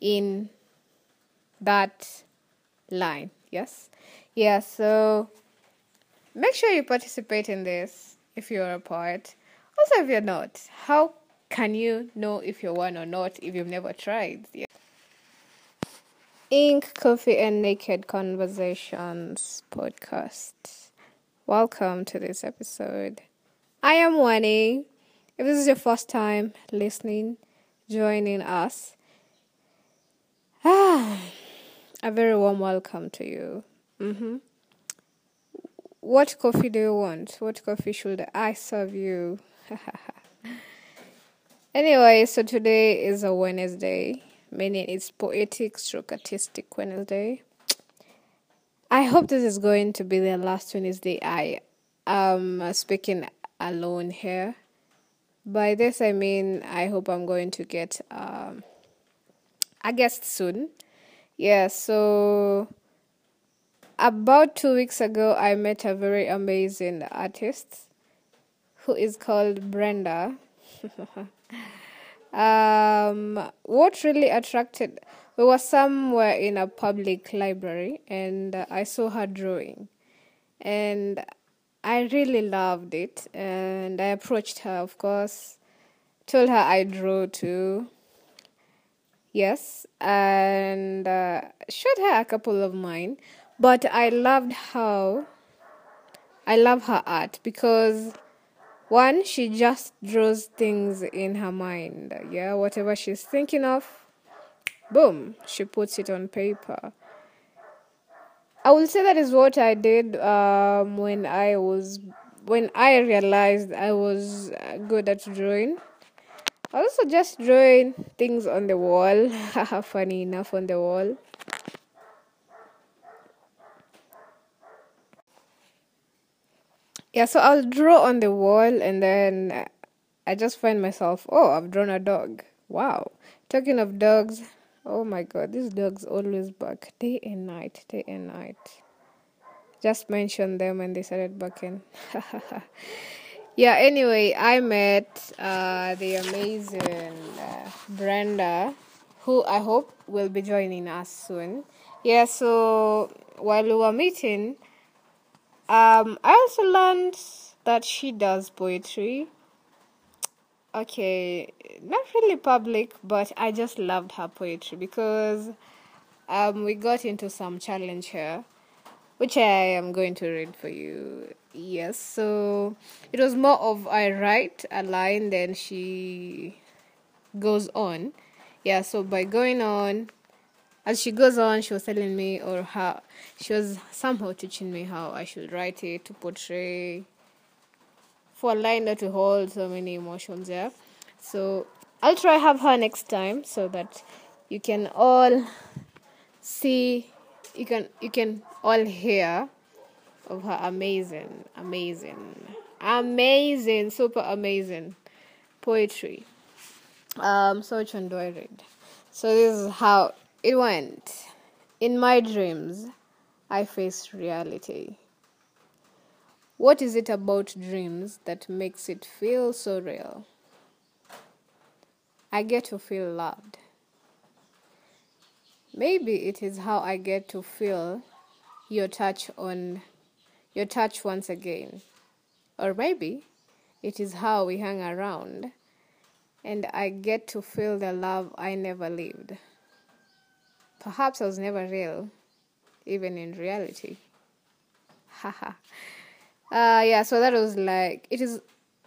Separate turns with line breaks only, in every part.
in that line. Yes? Yeah, so make sure you participate in this if you're a poet. Also, if you're not, how can you know if you're one or not if you've never tried? Yeah. Ink, Coffee, and Naked Conversations podcast. Welcome to this episode. I am Wany. If this is your first time listening, joining us, a very warm welcome to you. Mm-hmm. What coffee do you want? What coffee should I serve you? anyway, so today is a Wednesday meaning it's poetic stroke artistic Wednesday. I hope this is going to be the last Wednesday I am speaking alone here. By this I mean I hope I'm going to get um, a guess soon. Yeah, so about two weeks ago I met a very amazing artist who is called Brenda. Um, what really attracted we were somewhere in a public library and uh, I saw her drawing and I really loved it and I approached her of course told her I drew too yes and uh, showed her a couple of mine but I loved how I love her art because one, she just draws things in her mind. Yeah, whatever she's thinking of, boom, she puts it on paper. I will say that is what I did um, when I was when I realized I was uh, good at drawing. I also just drawing things on the wall. Funny enough, on the wall. Yeah, so I'll draw on the wall and then I just find myself, oh, I've drawn a dog. Wow. Talking of dogs, oh my god, these dogs always bark day and night, day and night. Just mentioned them and they started barking. yeah, anyway, I met uh, the amazing uh, Brenda, who I hope will be joining us soon. Yeah, so while we were meeting, um, I also learned that she does poetry. Okay, not really public, but I just loved her poetry because um, we got into some challenge here, which I am going to read for you. Yes, so it was more of I write a line, then she goes on. Yeah, so by going on, as she goes on, she was telling me, or how she was somehow teaching me how I should write it to portray for a line not to hold so many emotions. Yeah, so I'll try have her next time so that you can all see, you can you can all hear of her amazing, amazing, amazing, super amazing poetry. Um, so which one do I read? So this is how it went. In my dreams, I face reality. What is it about dreams that makes it feel so real? I get to feel loved. Maybe it is how I get to feel your touch on your touch once again. Or maybe it is how we hang around and I get to feel the love I never lived. Perhaps I was never real, even in reality. Haha. uh, yeah, so that was like, it is,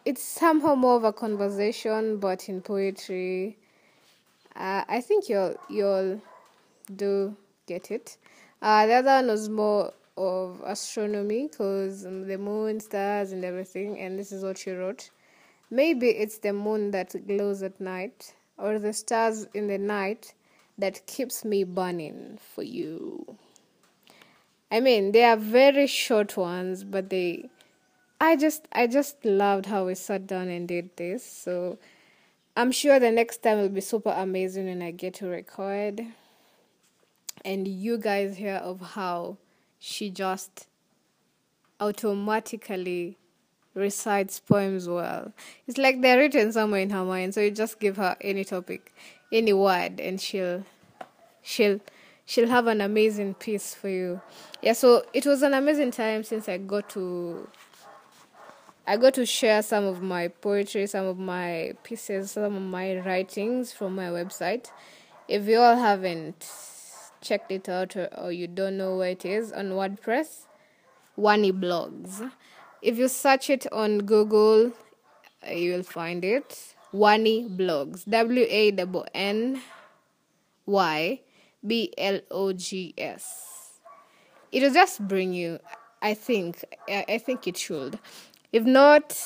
it's somehow more of a conversation, but in poetry. Uh, I think you'll, you'll do get it. Uh, the other one was more of astronomy because um, the moon, stars, and everything, and this is what she wrote. Maybe it's the moon that glows at night, or the stars in the night that keeps me burning for you. I mean, they are very short ones, but they I just I just loved how we sat down and did this. So I'm sure the next time will be super amazing when I get to record. And you guys hear of how she just automatically recites poems well. It's like they're written somewhere in her mind, so you just give her any topic, any word, and she'll she'll she'll have an amazing piece for you. Yeah, so it was an amazing time since I got to I got to share some of my poetry, some of my pieces, some of my writings from my website. If you all haven't checked it out or, or you don't know where it is on WordPress, Wany Blogs. If you search it on Google, you will find it. Wany Blogs. W A N Y B L O G S. It'll just bring you. I think. I, I think it should. If not,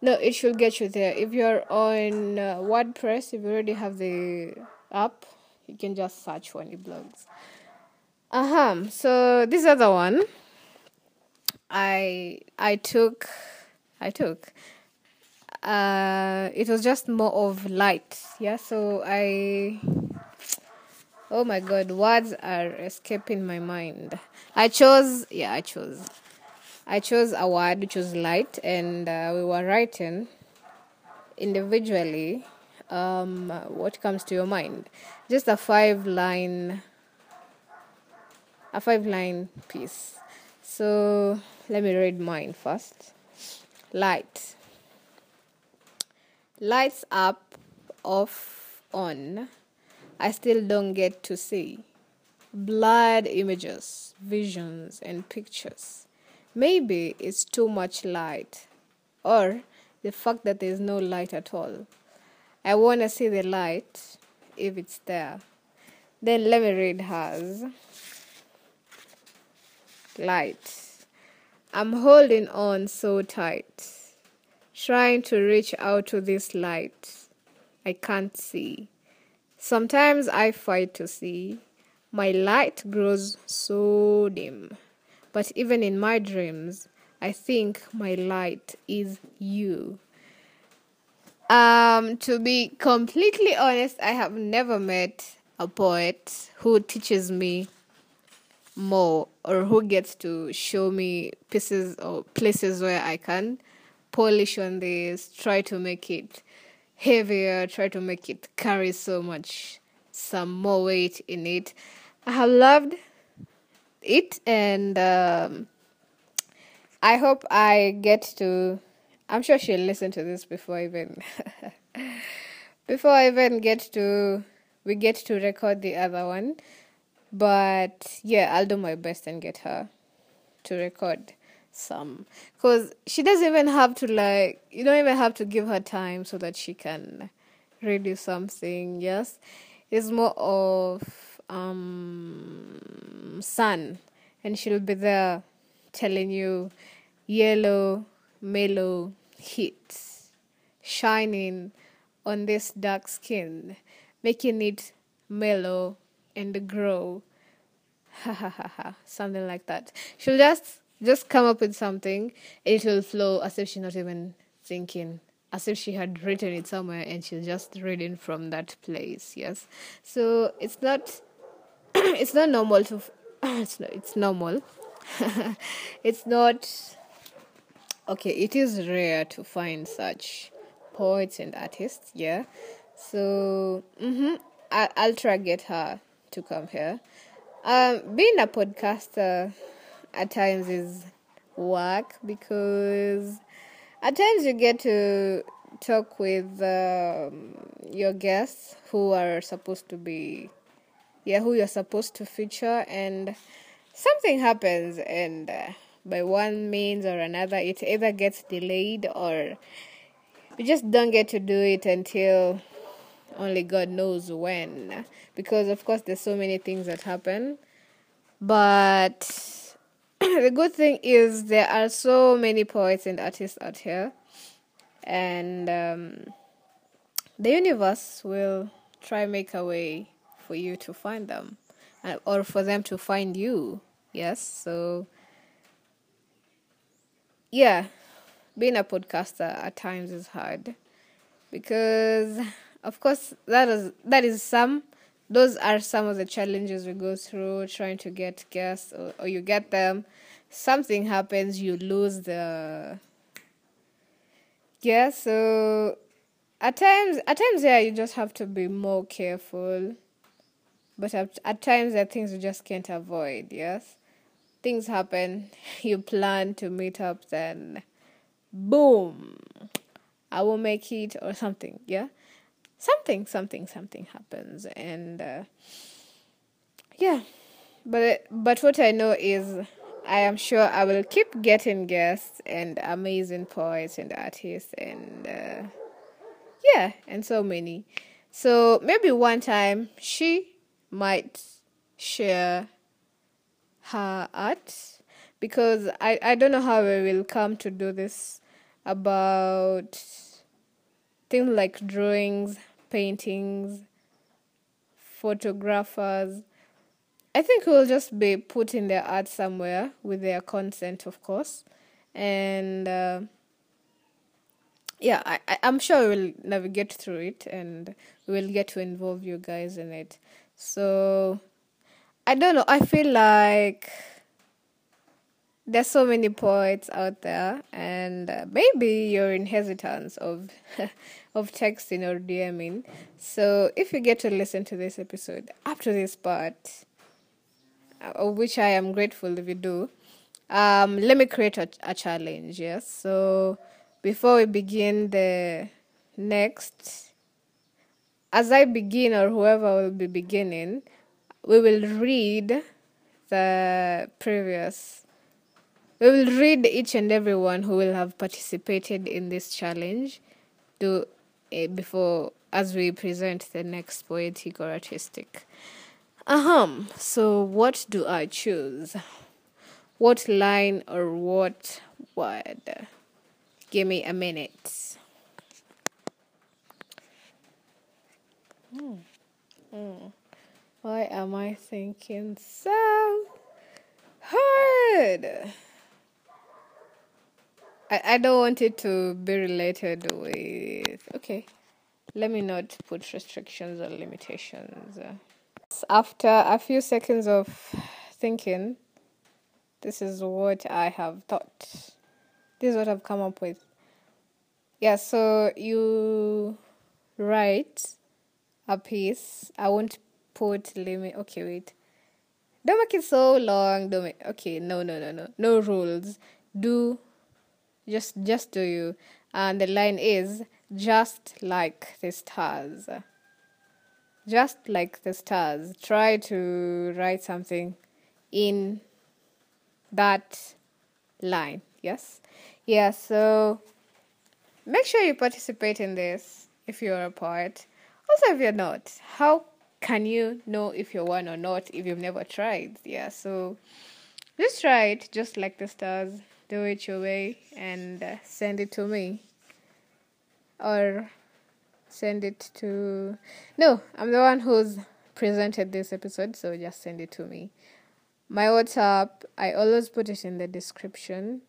no, it should get you there. If you're on uh, WordPress, if you already have the app, you can just search for any blogs. Uh huh. So this other one, I I took, I took. Uh, it was just more of light, yeah. So I, oh my God, words are escaping my mind. I chose, yeah, I chose I chose a word which was light, and uh, we were writing individually um, what comes to your mind. Just a five line, a five line piece. So let me read mine first. Light. Lights up, off, on. I still don't get to see. Blurred images, visions, and pictures Maybe it's too much light, or the fact that there's no light at all. I want to see the light if it's there. Then let me read hers. Light. I'm holding on so tight, trying to reach out to this light. I can't see. Sometimes I fight to see. My light grows so dim. But even in my dreams, I think my light is you. Um, to be completely honest, I have never met a poet who teaches me more or who gets to show me pieces or places where I can polish on this, try to make it heavier, try to make it carry so much, some more weight in it. I have loved it and um, I hope I get to I'm sure she'll listen to this before even before I even get to we get to record the other one. But yeah, I'll do my best and get her to record some. Because she doesn't even have to like you don't even have to give her time so that she can you something yes? It's more of um, sun, and she'll be there telling you yellow, mellow heat shining on this dark skin, making it mellow and grow. Ha ha ha ha, something like that. She'll just just come up with something, it will flow as if she's not even thinking as if she had written it somewhere and she's just reading from that place yes so it's not it's not normal to it's not, it's normal it's not okay it is rare to find such poets and artists yeah. So mm-hmm, I, i'll try get her to come here. Um being a podcaster at times is work because at times you get to talk with um, your guests who are supposed to be yeah who you're supposed to feature and something happens and uh, by one means or another it either gets delayed or you just don't get to do it until only god knows when. Because of course there's so many things that happen. But the good thing is there are so many poets and artists out here. And um, the universe will try make a way for you to find them uh, or for them to find you. Yes, so yeah, being a podcaster at times is hard because of course that is that is some those are some of the challenges we go through trying to get guests or, or you get them something happens you lose the yeah so at times at times yeah you just have to be more careful but at, at times there are things you just can't avoid. Yes, things happen. You plan to meet up, then boom, I will make it or something. Yeah, something, something, something happens, and uh, yeah, but but what I know is I am sure I will keep getting guests and amazing poets and artists and uh, yeah, and so many. So maybe one time she might share her art because I, I don't know how we will come to do this about things like drawings, paintings, photographers I think we'll just be putting their art somewhere with their consent, of course, and uh, yeah, I, I am sure we'll navigate through it and we'll get to involve you guys in it. So I don't know. I feel like there's so many poets out there, and uh, maybe you're in hesitance of of texting or DMing. So if you get to listen to this episode up to this part of which I am grateful if you do. Um, let me create a, a challenge. Yes. So before we begin the next, as I begin or whoever will be beginning, we will read the previous. We will read each and every one who will have participated in this challenge. Do uh, before as we present the next poetic or artistic. Ahem. So what do I choose? What line or what word? Give me a minute. Hmm. Hmm. Why am I thinking so hard? I, I don't want it to be related with. Okay. Let me not put restrictions or limitations. After a few seconds of thinking, this is what I have thought. This is what I've come up with. Yeah, so you write a piece. I won't put limit. Okay, wait. Don't make it so long. Don't make. Okay, no, no, no, no, no rules. Do just, just do you. And the line is just like the stars just like the stars, try to write something in that line. Yes? Yeah, so make sure you participate in this if you're a poet. Also, if you're not, how can you know if you're one or not if you've never tried? Yeah, so just try it just like the stars. Do it your way and uh, send it to me. Or send it to. No, I'm the one who's presented this episode, so just send it to me. My WhatsApp, I always put it in the description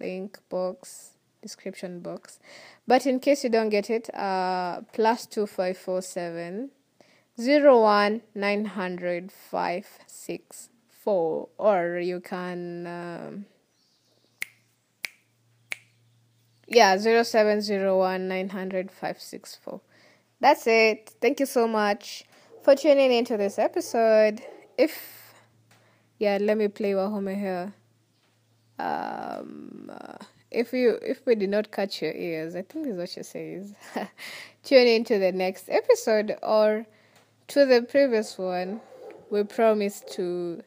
link box, description box. But in case you don't get it, uh, plus two five four seven zero one nine hundred five six four, or you can. Um, yeah 0701 900 564 that's it thank you so much for tuning into this episode if yeah let me play wahome here um uh, if you if we did not catch your ears i think is what she says. Tune into the next episode or to the previous one. We promise to do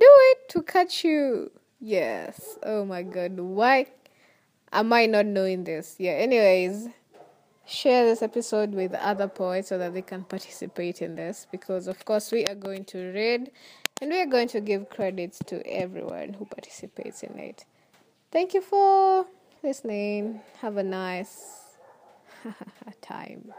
it to catch you. Yes. Oh my god. Why Am I not knowing this? Yeah, anyways, share this episode with other poets so that they can participate in this because, of course, we are going to read and we are going to give credits to everyone who participates in it. Thank you for listening. Have a nice time.